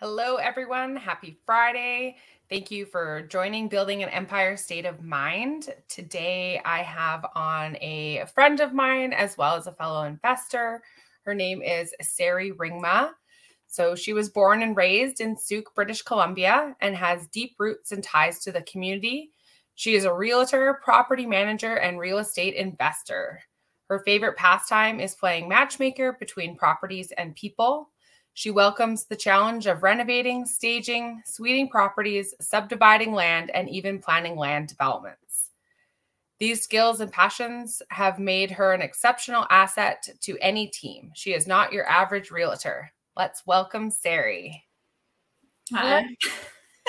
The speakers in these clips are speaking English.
Hello, everyone. Happy Friday. Thank you for joining Building an Empire State of Mind. Today, I have on a friend of mine as well as a fellow investor. Her name is Sari Ringma. So, she was born and raised in Sooke, British Columbia, and has deep roots and ties to the community. She is a realtor, property manager, and real estate investor. Her favorite pastime is playing matchmaker between properties and people. She welcomes the challenge of renovating, staging, suiting properties, subdividing land, and even planning land developments. These skills and passions have made her an exceptional asset to any team. She is not your average realtor. Let's welcome Sari. Hi. How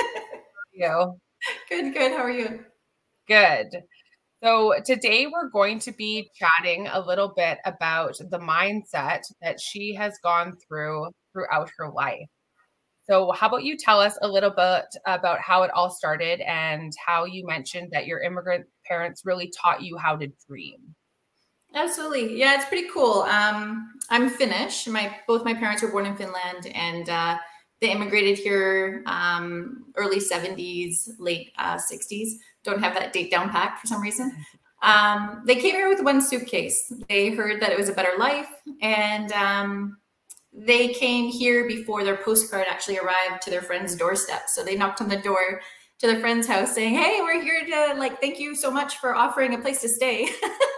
are you? Good, good. How are you? Good. So, today we're going to be chatting a little bit about the mindset that she has gone through throughout her life. So, how about you tell us a little bit about how it all started and how you mentioned that your immigrant parents really taught you how to dream? Absolutely. Yeah, it's pretty cool. Um, I'm Finnish. My both my parents were born in Finland, and uh, they immigrated here um, early 70s, late uh, 60s. Don't have that date down packed for some reason. Um, they came here with one suitcase. They heard that it was a better life, and um, they came here before their postcard actually arrived to their friend's doorstep. So they knocked on the door to their friend's house saying, "Hey, we're here to like thank you so much for offering a place to stay."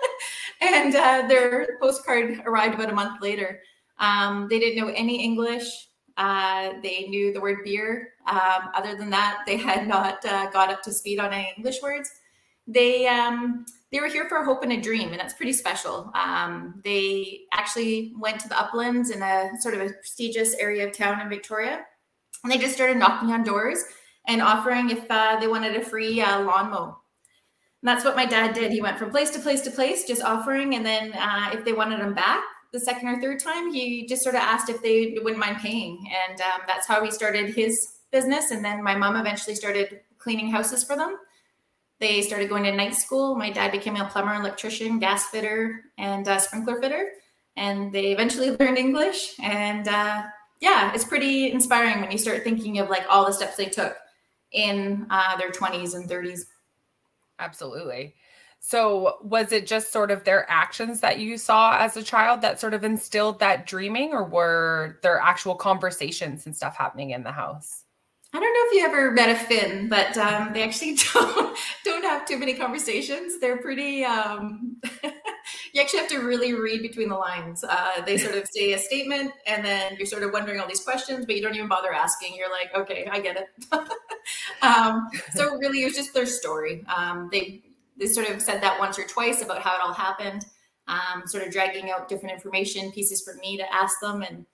and uh, their postcard arrived about a month later. Um, they didn't know any English. Uh, they knew the word beer. Um, other than that, they had not uh, got up to speed on any English words. They um, they were here for a hope and a dream, and that's pretty special. Um, they actually went to the uplands in a sort of a prestigious area of town in Victoria, and they just started knocking on doors and offering if uh, they wanted a free uh, lawn mow. And that's what my dad did. He went from place to place to place, just offering, and then uh, if they wanted them back the second or third time, he just sort of asked if they wouldn't mind paying, and um, that's how he started his business. And then my mom eventually started cleaning houses for them they started going to night school. My dad became a plumber, electrician, gas fitter, and sprinkler fitter. And they eventually learned English. And uh, yeah, it's pretty inspiring when you start thinking of like all the steps they took in uh, their 20s and 30s. Absolutely. So, was it just sort of their actions that you saw as a child that sort of instilled that dreaming, or were there actual conversations and stuff happening in the house? I don't know if you ever met a Finn, but um, they actually don't don't have too many conversations. They're pretty. Um, you actually have to really read between the lines. Uh, they sort of say a statement, and then you're sort of wondering all these questions, but you don't even bother asking. You're like, okay, I get it. um, so really, it was just their story. Um, they they sort of said that once or twice about how it all happened. Um, sort of dragging out different information pieces for me to ask them, and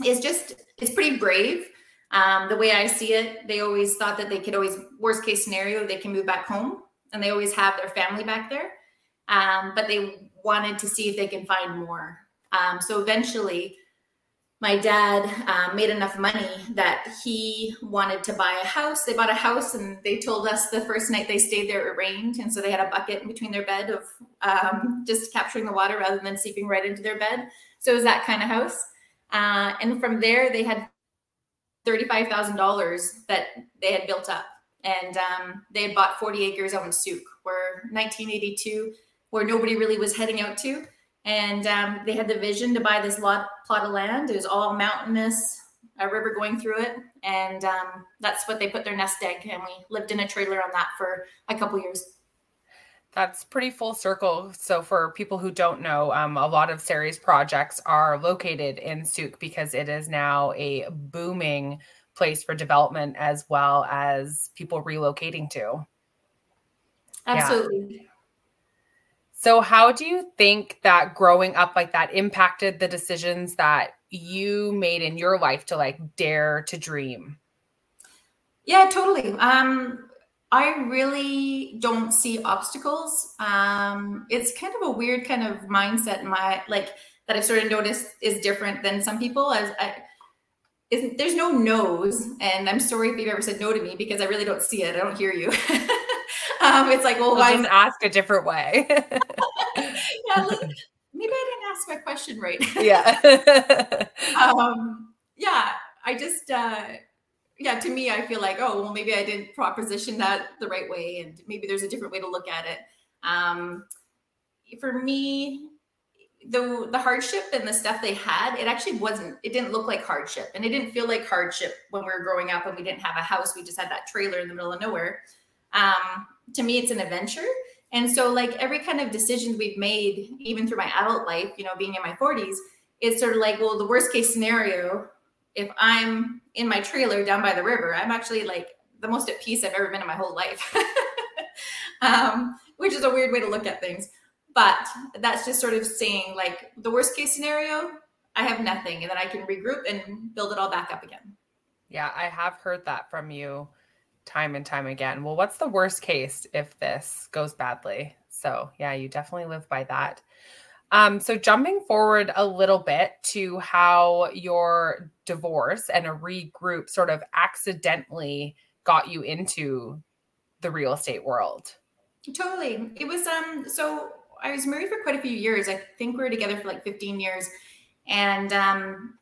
it's just it's pretty brave um, the way I see it, they always thought that they could always, worst case scenario, they can move back home and they always have their family back there. Um, but they wanted to see if they can find more. Um, so eventually, my dad um, made enough money that he wanted to buy a house. They bought a house and they told us the first night they stayed there, it rained. And so they had a bucket in between their bed of um, just capturing the water rather than seeping right into their bed. So it was that kind of house. Uh, and from there, they had $35,000 that they had built up. And um, they had bought 40 acres out in Sooke, where 1982, where nobody really was heading out to. And um, they had the vision to buy this lot, plot of land. It was all mountainous, a river going through it. And um, that's what they put their nest egg. And we lived in a trailer on that for a couple years. That's pretty full circle. So, for people who don't know, um, a lot of Sari's projects are located in Sooke because it is now a booming place for development as well as people relocating to. Absolutely. Yeah. So, how do you think that growing up like that impacted the decisions that you made in your life to like dare to dream? Yeah, totally. Um, I really don't see obstacles. Um, it's kind of a weird kind of mindset in my like that I've sort of noticed is different than some people. As I, is, there's no no's, and I'm sorry if you've ever said no to me because I really don't see it. I don't hear you. um, it's like, well, why just ask a different way? yeah, look, maybe I didn't ask my question right. yeah. um, yeah. I just, uh, yeah, to me, I feel like, oh, well, maybe I didn't proposition that the right way, and maybe there's a different way to look at it. Um, for me, the the hardship and the stuff they had, it actually wasn't. It didn't look like hardship, and it didn't feel like hardship when we were growing up and we didn't have a house. We just had that trailer in the middle of nowhere. Um, to me, it's an adventure. And so, like every kind of decision we've made, even through my adult life, you know, being in my 40s, it's sort of like, well, the worst case scenario, if I'm in my trailer down by the river, I'm actually like the most at peace I've ever been in my whole life, um, which is a weird way to look at things. But that's just sort of saying, like, the worst case scenario, I have nothing, and then I can regroup and build it all back up again. Yeah, I have heard that from you time and time again. Well, what's the worst case if this goes badly? So, yeah, you definitely live by that. Um, so, jumping forward a little bit to how your divorce and a regroup sort of accidentally got you into the real estate world. Totally. It was um so I was married for quite a few years. I think we were together for like 15 years. And um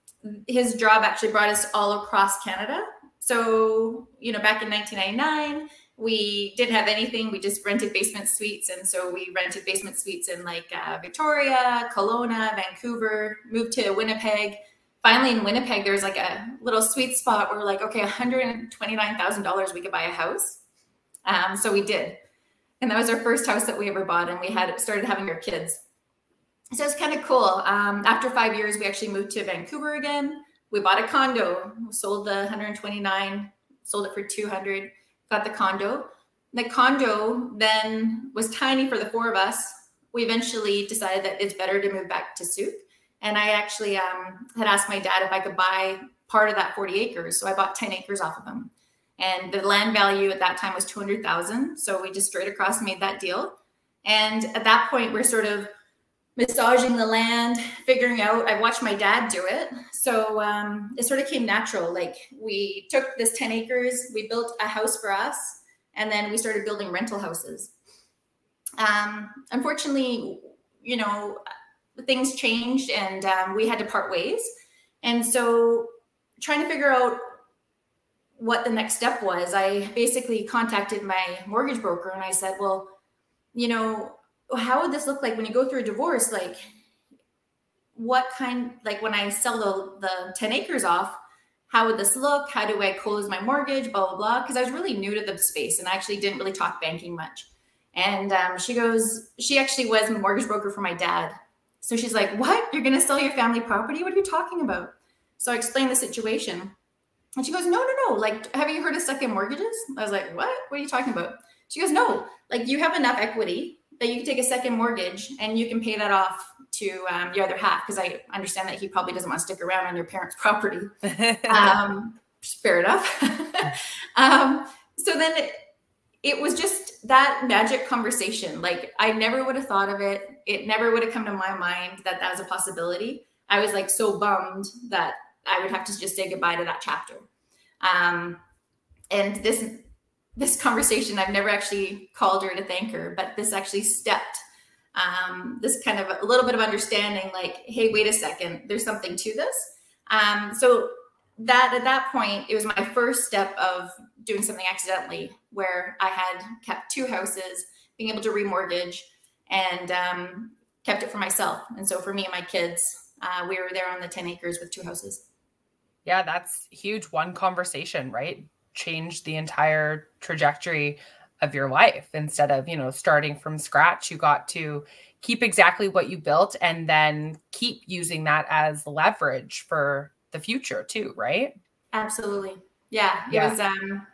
his job actually brought us all across Canada. So, you know, back in 1999, we didn't have anything. We just rented basement suites. And so we rented basement suites in like uh, Victoria, Kelowna, Vancouver, moved to Winnipeg. Finally, in Winnipeg, there was like a little sweet spot where we're like, okay, $129,000, we could buy a house. Um, so we did. And that was our first house that we ever bought. And we had started having our kids. So it's kind of cool. Um, after five years, we actually moved to Vancouver again. We bought a condo, sold the 129, sold it for 200 got the condo. The condo then was tiny for the four of us. We eventually decided that it's better to move back to Sooke. And I actually um, had asked my dad if I could buy part of that 40 acres. So I bought 10 acres off of him. And the land value at that time was 200,000. So we just straight across made that deal. And at that point, we're sort of massaging the land, figuring out. I watched my dad do it, so um, it sort of came natural. Like we took this ten acres, we built a house for us, and then we started building rental houses. Um, unfortunately, you know, things changed, and um, we had to part ways. And so, trying to figure out what the next step was, I basically contacted my mortgage broker, and I said, "Well, you know." How would this look like when you go through a divorce? Like, what kind, like when I sell the, the 10 acres off, how would this look? How do I close my mortgage? Blah, blah, blah. Because I was really new to the space and I actually didn't really talk banking much. And um, she goes, she actually was a mortgage broker for my dad. So she's like, What? You're going to sell your family property? What are you talking about? So I explained the situation. And she goes, No, no, no. Like, have you heard of second mortgages? I was like, What? What are you talking about? She goes, No, like you have enough equity that you can take a second mortgage and you can pay that off to um, your other half because I understand that he probably doesn't want to stick around on your parents' property. um, fair enough. um, so then it, it was just that magic conversation. Like I never would have thought of it. It never would have come to my mind that that was a possibility. I was like so bummed that I would have to just say goodbye to that chapter. Um, and this this conversation, I've never actually called her to thank her, but this actually stepped um, this kind of a little bit of understanding like, hey, wait a second, there's something to this. Um, so that at that point, it was my first step of doing something accidentally where I had kept two houses, being able to remortgage and um, kept it for myself. And so for me and my kids, uh, we were there on the 10 acres with two houses. Yeah, that's huge. One conversation, right? Change the entire trajectory of your life. Instead of you know starting from scratch you got to keep exactly what you built and then keep using that as leverage for the future too right? Absolutely. Yeah it yeah. was um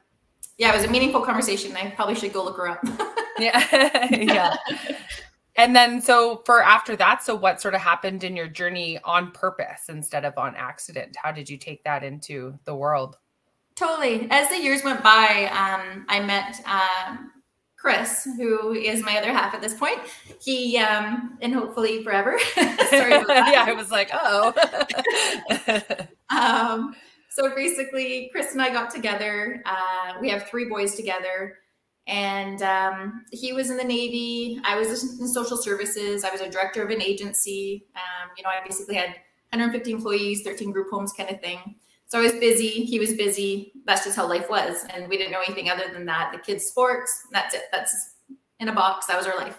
yeah it was a meaningful conversation. I probably should go look her up. Yeah. Yeah. And then so for after that so what sort of happened in your journey on purpose instead of on accident? How did you take that into the world Totally. As the years went by, um, I met um, Chris, who is my other half at this point. He um, and hopefully forever. Sorry yeah, I was like, oh. um, so basically, Chris and I got together. Uh, we have three boys together, and um, he was in the Navy. I was in social services. I was a director of an agency. Um, you know, I basically had 150 employees, 13 group homes, kind of thing. So I was busy. He was busy. That's just how life was. And we didn't know anything other than that. The kids' sports, that's it. That's in a box. That was our life.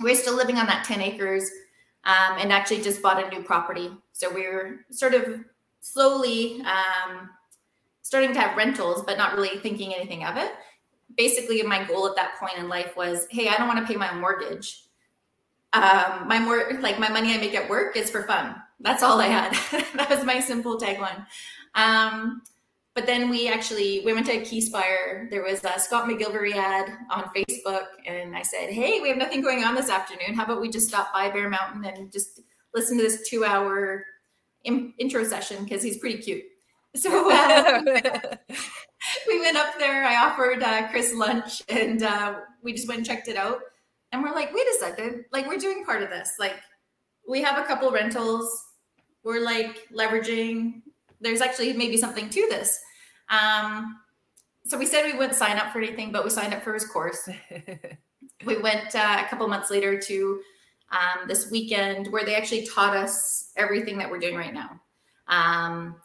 We we're still living on that 10 acres um, and actually just bought a new property. So we were sort of slowly um, starting to have rentals, but not really thinking anything of it. Basically, my goal at that point in life was, hey, I don't want to pay my mortgage. Um, my more like my money I make at work is for fun. That's all I had. that was my simple tagline. Um, but then we actually we went to Keyspire. There was a Scott McGillivray ad on Facebook, and I said, "Hey, we have nothing going on this afternoon. How about we just stop by Bear Mountain and just listen to this two-hour in- intro session because he's pretty cute." So uh, we went up there. I offered uh, Chris lunch, and uh, we just went and checked it out. And we're like, "Wait a second! Like, we're doing part of this. Like, we have a couple rentals. We're like leveraging. There's actually maybe something to this." Um, so we said we wouldn't sign up for anything, but we signed up for his course. we went uh, a couple months later to um, this weekend where they actually taught us everything that we're doing right now. Um,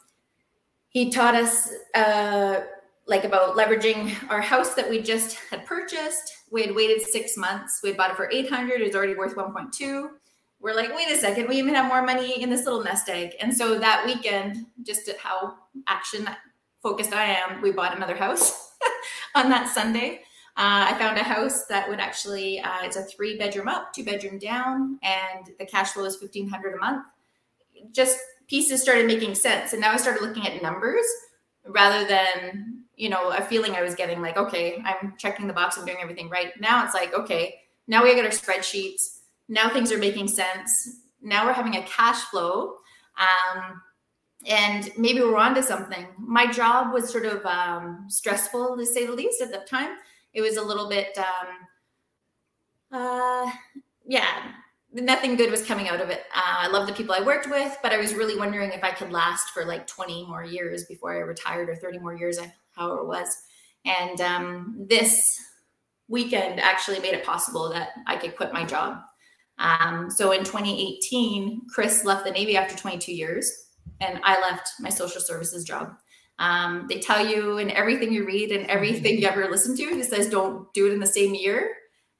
he taught us uh, like about leveraging our house that we just had purchased. We had waited six months. We had bought it for 800. It was already worth 1.2. We're like, wait a second, we even have more money in this little nest egg. And so that weekend, just at how action focused I am, we bought another house on that Sunday. Uh, I found a house that would actually, uh, it's a three bedroom up, two bedroom down, and the cash flow is 1500 a month. Just pieces started making sense. And now I started looking at numbers rather than, you know, a feeling I was getting like, okay, I'm checking the box, I'm doing everything right. Now it's like, okay, now we got our spreadsheets. Now things are making sense. Now we're having a cash flow. Um, and maybe we're onto something. My job was sort of um, stressful, to say the least, at the time. It was a little bit, um, uh, yeah, nothing good was coming out of it. Uh, I love the people I worked with, but I was really wondering if I could last for like 20 more years before I retired or 30 more years, however it was. And um, this weekend actually made it possible that I could quit my job. Um, so in 2018, Chris left the Navy after 22 years and I left my social services job. Um, they tell you in everything you read and everything you ever listen to, it says don't do it in the same year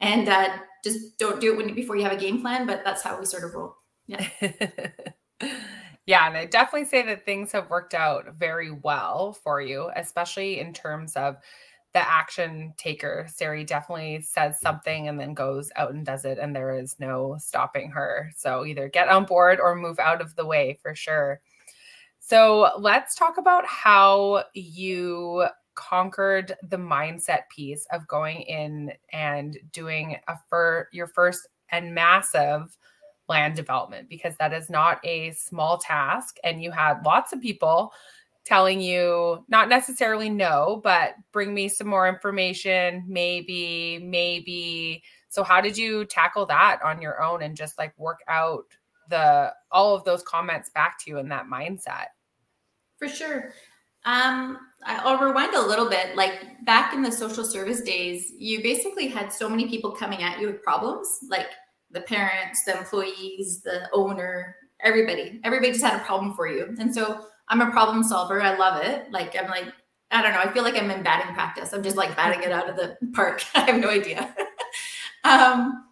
and uh, just don't do it when, before you have a game plan. But that's how we sort of roll. Yeah. yeah. And I definitely say that things have worked out very well for you, especially in terms of the action taker. Sari definitely says something and then goes out and does it, and there is no stopping her. So either get on board or move out of the way for sure. So let's talk about how you conquered the mindset piece of going in and doing a for your first and massive land development because that is not a small task and you had lots of people telling you not necessarily no but bring me some more information maybe maybe. So how did you tackle that on your own and just like work out the all of those comments back to you in that mindset? For sure. Um i'll rewind a little bit. Like back in the social service days you basically had so many people coming at you with problems. Like the parents the employees the owner everybody. Everybody just had a problem for you. And so i'm a problem solver. I love it. Like i'm like i don't know. I feel like i'm in batting practice. I'm just like batting it out of the park. I have no idea. Um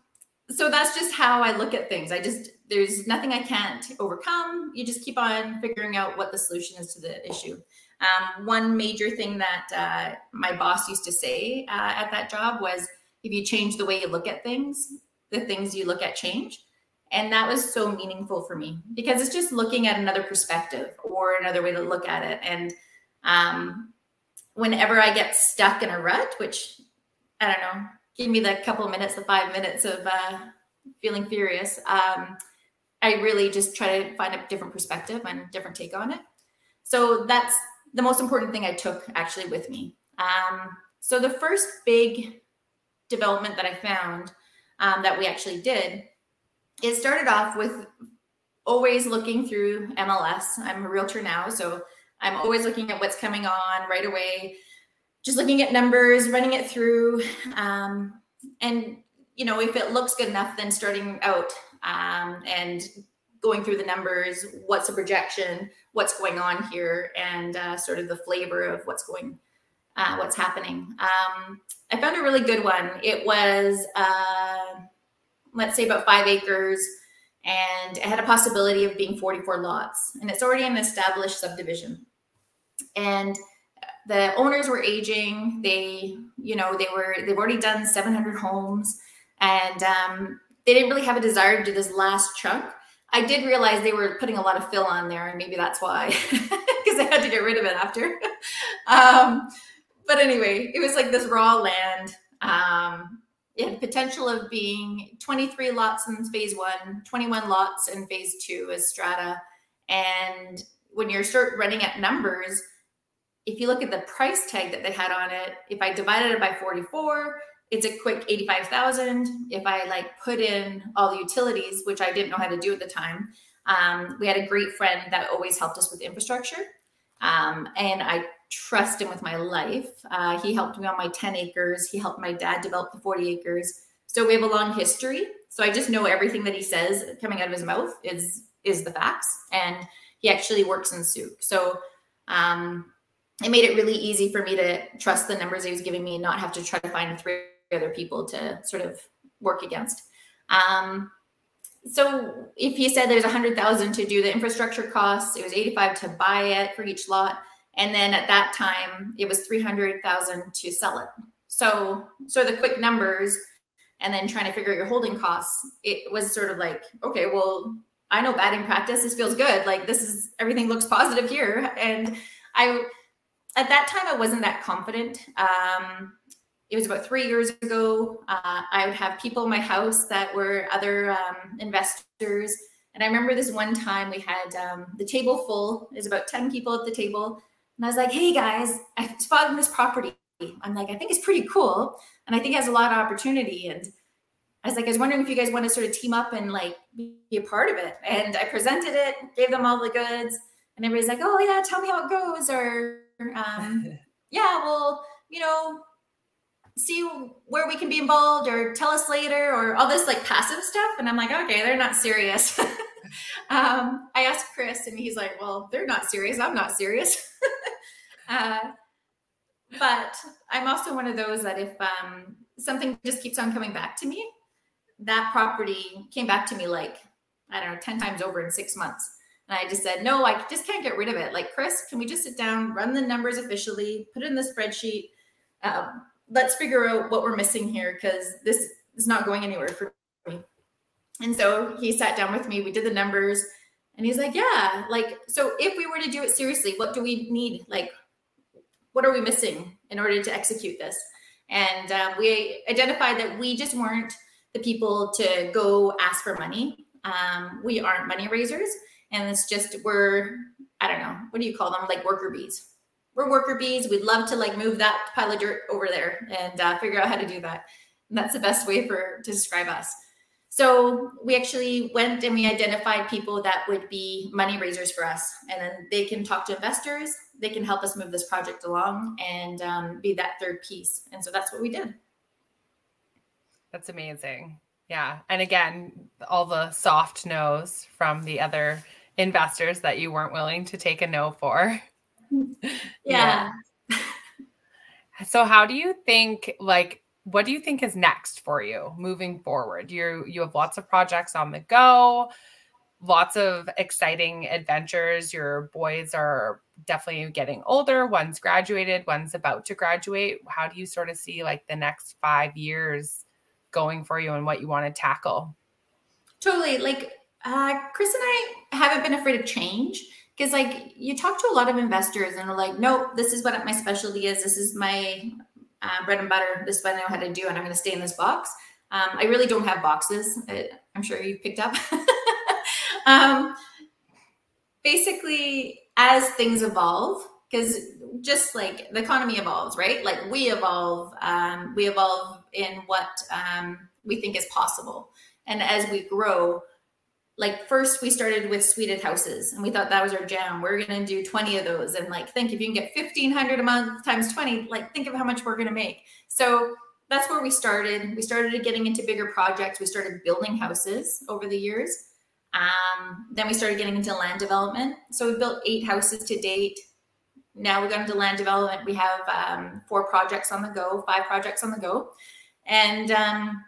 so that's just how i look at things. I just there's nothing I can't overcome. You just keep on figuring out what the solution is to the issue. Um, one major thing that uh, my boss used to say uh, at that job was if you change the way you look at things, the things you look at change. And that was so meaningful for me because it's just looking at another perspective or another way to look at it. And um, whenever I get stuck in a rut, which I don't know, give me the couple minutes, the five minutes of uh, feeling furious. Um, I really just try to find a different perspective and a different take on it. So that's the most important thing I took actually with me. Um, so the first big development that I found um, that we actually did, it started off with always looking through MLS. I'm a realtor now, so I'm always looking at what's coming on right away, just looking at numbers, running it through, um, and you know if it looks good enough, then starting out um, and going through the numbers, what's the projection, what's going on here, and uh, sort of the flavor of what's going, uh, what's happening. Um, I found a really good one. It was, uh, let's say, about five acres, and it had a possibility of being 44 lots, and it's already an established subdivision. And the owners were aging. They, you know, they were they've already done 700 homes, and um, they didn't really have a desire to do this last chunk. I did realize they were putting a lot of fill on there, and maybe that's why, because they had to get rid of it after. um, but anyway, it was like this raw land. Um, it had potential of being 23 lots in phase one, 21 lots in phase two as strata. And when you start running at numbers, if you look at the price tag that they had on it, if I divided it by 44, it's a quick 85,000. If I like put in all the utilities, which I didn't know how to do at the time, um, we had a great friend that always helped us with infrastructure. Um, and I trust him with my life. Uh, he helped me on my 10 acres. He helped my dad develop the 40 acres. So we have a long history. So I just know everything that he says coming out of his mouth is is the facts. And he actually works in Sooke. So um, it made it really easy for me to trust the numbers he was giving me and not have to try to find three other people to sort of work against. Um, so if he said there's a hundred thousand to do the infrastructure costs, it was 85 to buy it for each lot. And then at that time it was 300,000 to sell it. So, so the quick numbers and then trying to figure out your holding costs, it was sort of like, okay, well, I know batting practice. This feels good. Like this is everything looks positive here. And I, at that time I wasn't that confident. Um, it was about three years ago. Uh, I would have people in my house that were other um, investors. And I remember this one time we had um, the table full. There's about 10 people at the table. And I was like, hey guys, I spotted this property. I'm like, I think it's pretty cool. And I think it has a lot of opportunity. And I was like, I was wondering if you guys want to sort of team up and like be a part of it. And I presented it, gave them all the goods. And everybody's like, oh yeah, tell me how it goes. Or um, yeah, well, you know, see where we can be involved or tell us later or all this like passive stuff. And I'm like, okay, they're not serious. um, I asked Chris and he's like, well, they're not serious. I'm not serious. uh, but I'm also one of those that if um, something just keeps on coming back to me, that property came back to me like, I don't know, 10 times over in six months. And I just said, no, I just can't get rid of it. Like, Chris, can we just sit down, run the numbers officially, put it in the spreadsheet? Um, let's figure out what we're missing here because this is not going anywhere for me. And so he sat down with me, we did the numbers, and he's like, Yeah, like, so if we were to do it seriously, what do we need? Like, what are we missing in order to execute this? And um, we identified that we just weren't the people to go ask for money. Um, we aren't money raisers. And it's just, we're, I don't know, what do you call them? Like worker bees we're worker bees. We'd love to like move that pile of dirt over there and uh, figure out how to do that. And that's the best way for to describe us. So we actually went and we identified people that would be money raisers for us, and then they can talk to investors. They can help us move this project along and um, be that third piece. And so that's what we did. That's amazing. Yeah, and again, all the soft no's from the other investors that you weren't willing to take a no for. yeah. yeah. so how do you think like what do you think is next for you moving forward? You you have lots of projects on the go, lots of exciting adventures. Your boys are definitely getting older. One's graduated, one's about to graduate. How do you sort of see like the next 5 years going for you and what you want to tackle? Totally. Like uh, Chris and I haven't been afraid of change because like you talk to a lot of investors and they're like nope this is what my specialty is this is my uh, bread and butter this is what i know how to do and i'm going to stay in this box um, i really don't have boxes i'm sure you picked up um, basically as things evolve because just like the economy evolves right? Like we evolve um, we evolve in what um, we think is possible. And as we grow like first we started with suited houses and we thought that was our jam. We're going to do 20 of those and like think if you can get 1500 a month times 20 like think of how much we're going to make. So that's where we started. We started getting into bigger projects. We started building houses over the years Um, then we started getting into land development. So we built eight houses to date. Now we got into land development. We have um, four projects on the go, five projects on the go. And um,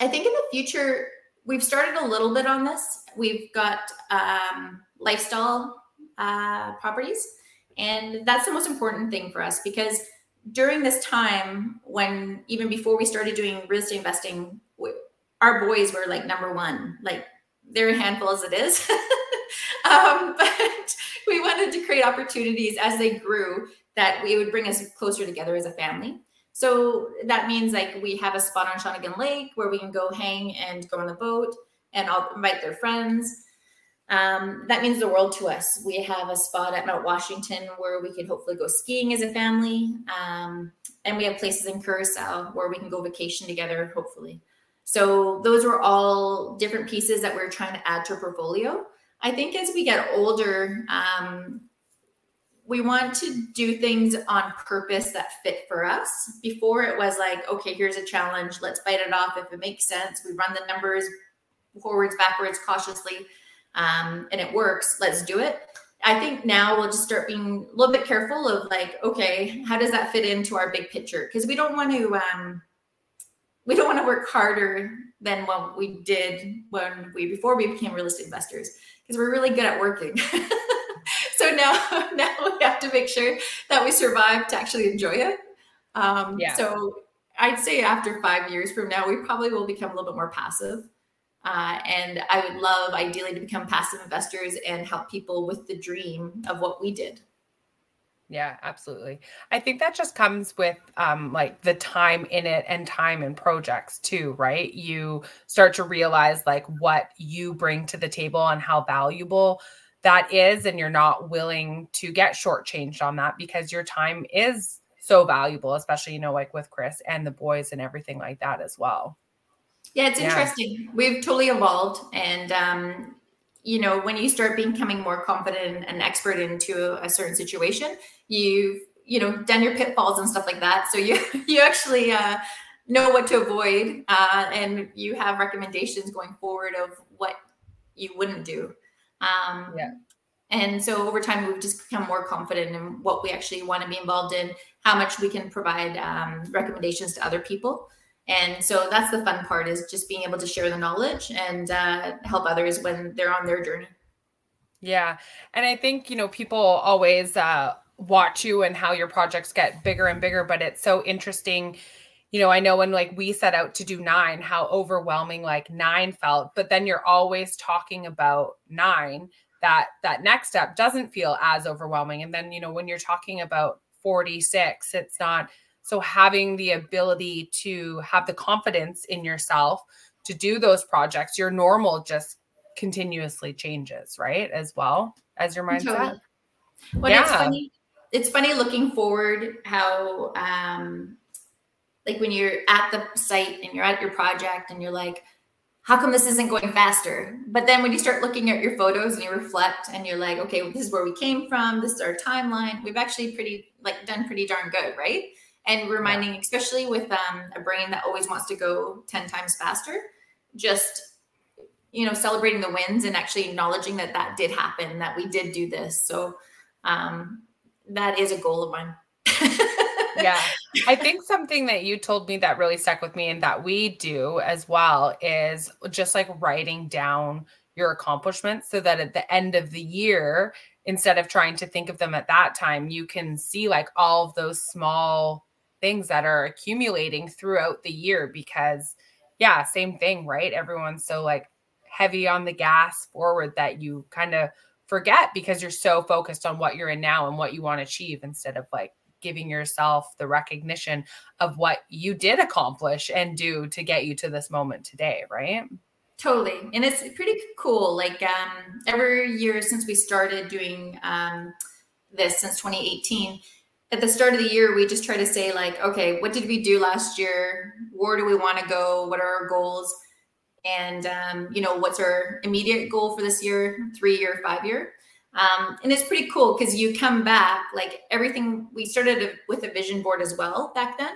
I think in the future, we've started a little bit on this. We've got um, lifestyle uh, properties. And that's the most important thing for us because during this time, when even before we started doing real estate investing, we, our boys were like number one. Like they're a handful as it is. um, but we wanted to create opportunities as they grew that we would bring us closer together as a family. So that means like we have a spot on Shawnigan Lake where we can go hang and go on the boat and I'll invite their friends. Um, that means the world to us. We have a spot at Mount Washington where we can hopefully go skiing as a family. Um, and we have places in Curacao where we can go vacation together, hopefully. So those were all different pieces that we are trying to add to our portfolio. I think as we get older, um, we want to do things on purpose that fit for us. Before it was like, okay, here's a challenge, let's bite it off if it makes sense. We run the numbers forwards, backwards, cautiously, um, and it works. Let's do it. I think now we'll just start being a little bit careful of like, okay, how does that fit into our big picture? Because we don't want to. Um, we don't want to work harder than what we did when we before we became real estate investors because we're really good at working. so now now we have to make sure that we survive to actually enjoy it. Um, yeah. So I'd say after five years from now, we probably will become a little bit more passive. Uh, and I would love ideally to become passive investors and help people with the dream of what we did. Yeah, absolutely. I think that just comes with um like the time in it and time in projects too, right? You start to realize like what you bring to the table and how valuable that is and you're not willing to get shortchanged on that because your time is so valuable, especially you know like with Chris and the boys and everything like that as well. Yeah, it's yeah. interesting. We've totally evolved and um you know, when you start becoming more confident and expert into a certain situation, you've, you know, done your pitfalls and stuff like that. So you you actually uh, know what to avoid, uh, and you have recommendations going forward of what you wouldn't do. Um, yeah. And so over time, we've just become more confident in what we actually want to be involved in, how much we can provide um, recommendations to other people. And so that's the fun part is just being able to share the knowledge and uh, help others when they're on their journey. Yeah. And I think, you know, people always uh, watch you and how your projects get bigger and bigger, but it's so interesting. You know, I know when like we set out to do nine, how overwhelming like nine felt, but then you're always talking about nine that that next step doesn't feel as overwhelming and then you know when you're talking about 46 it's not so having the ability to have the confidence in yourself to do those projects, your normal just continuously changes, right? As well as your mindset. Totally. Well, yeah. it's funny. It's funny looking forward how um like when you're at the site and you're at your project and you're like, how come this isn't going faster? But then when you start looking at your photos and you reflect and you're like, okay, well, this is where we came from. This is our timeline. We've actually pretty like done pretty darn good, right? And reminding, yeah. especially with um, a brain that always wants to go 10 times faster, just you know celebrating the wins and actually acknowledging that that did happen that we did do this. So um, that is a goal of mine. Yeah. I think something that you told me that really stuck with me and that we do as well is just like writing down your accomplishments so that at the end of the year instead of trying to think of them at that time you can see like all of those small things that are accumulating throughout the year because yeah same thing right? Everyone's so like heavy on the gas forward that you kind of forget because you're so focused on what you're in now and what you want to achieve instead of like giving yourself the recognition of what you did accomplish and do to get you to this moment today right? Totally and it's pretty cool like um every year since we started doing um this since 2018 at the start of the year, we just try to say, like, okay, what did we do last year? Where do we want to go? What are our goals? And, um, you know, what's our immediate goal for this year, three year, five year? Um, and it's pretty cool because you come back, like everything, we started with a vision board as well back then.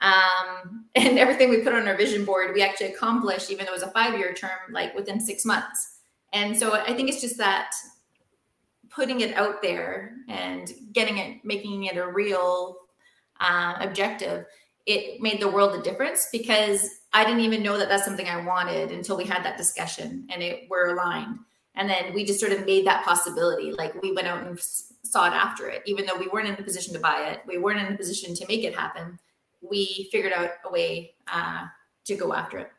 Um, and everything we put on our vision board, we actually accomplished, even though it was a five year term, like within six months. And so I think it's just that putting it out there and getting it, making it a real uh, objective, it made the world a difference because I didn't even know that that's something I wanted until we had that discussion and it we're aligned. And then we just sort of made that possibility. Like we went out and sought after it, even though we weren't in a position to buy it, we weren't in a position to make it happen. We figured out a way uh, to go after it.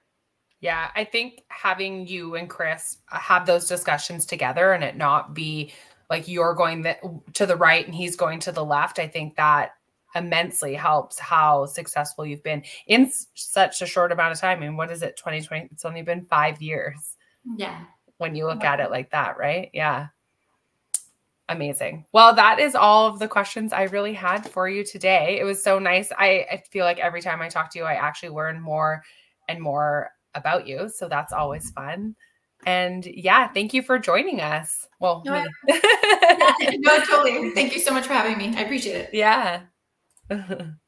Yeah, I think having you and Chris have those discussions together and it not be like you're going the, to the right and he's going to the left, I think that immensely helps how successful you've been in such a short amount of time. I mean, what is it, 2020? It's only been five years. Yeah. When you look at it like that, right? Yeah. Amazing. Well, that is all of the questions I really had for you today. It was so nice. I, I feel like every time I talk to you, I actually learn more and more about you. So that's always fun. And yeah, thank you for joining us. Well, no, no, totally. Thank you so much for having me. I appreciate it. Yeah.